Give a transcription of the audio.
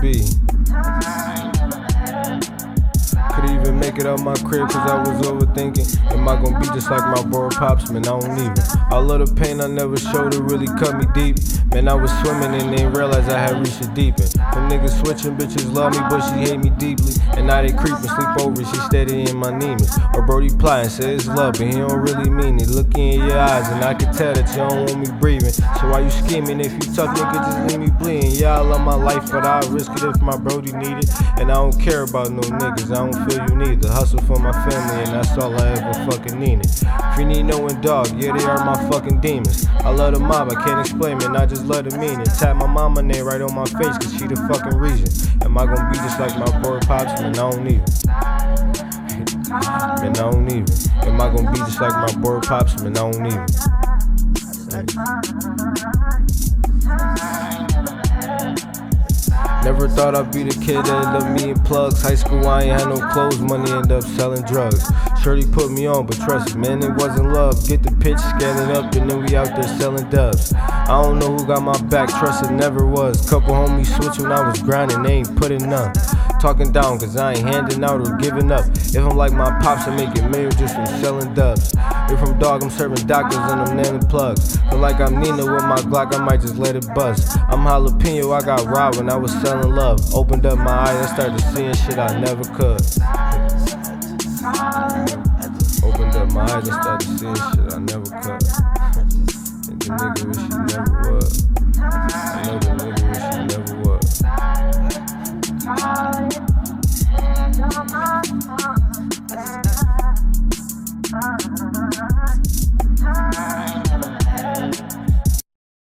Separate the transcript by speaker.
Speaker 1: be. Could even make it out my crib cause I was overthinking. I gonna be just like my bro pops? Man, I don't even. All of the pain I never showed, it really cut me deep. Man, I was swimming and didn't realize I had reached the deep end. Them niggas switching, bitches love me, but she hate me deeply. And now they creeping, sleep over, she steady in my Neiman's. Or Brody plotting, say it's love, but he don't really mean it. Looking in your eyes, and I can tell that you don't want me breathing. So why you scheming? If you tough, nigga, just leave me bleeding. Yeah, I love my life, but I risk it if my Brody need it. And I don't care about no niggas, I don't feel you neither. Hustle for my family, and that's all I ever fucking you need knowing dog, yeah, they are my fucking demons. I love the mob, I can't explain it, I just love the meaning. Tap my mama name right on my face, cause she the fucking reason. Am I gonna be just like my boy Pops? Man, I don't it. Man, I don't it. Am I gonna be just like my boy Pops? Man, I don't need it. Never thought I'd be the kid that ended up me in plugs. High school, I ain't had no clothes, money end up selling drugs. Shirley put me on, but trust me, man, it wasn't love. Get the pitch, scan up, and then we out there selling dubs. I don't know who got my back, trust it never was. Couple homies switch when I was grinding, they ain't putting none. Talking down, cause I ain't handing out or giving up. If I'm like my pops, I make it mayor just from selling dubs. If I'm dog, I'm serving doctors and I'm nailing plugs. But like I'm Nina with my Glock, I might just let it bust. I'm jalapeno, I got robbed when I was selling love. Opened up my eyes and started seeing shit I never could. Opened up my eyes and started seeing shit I never could. and the nigga wish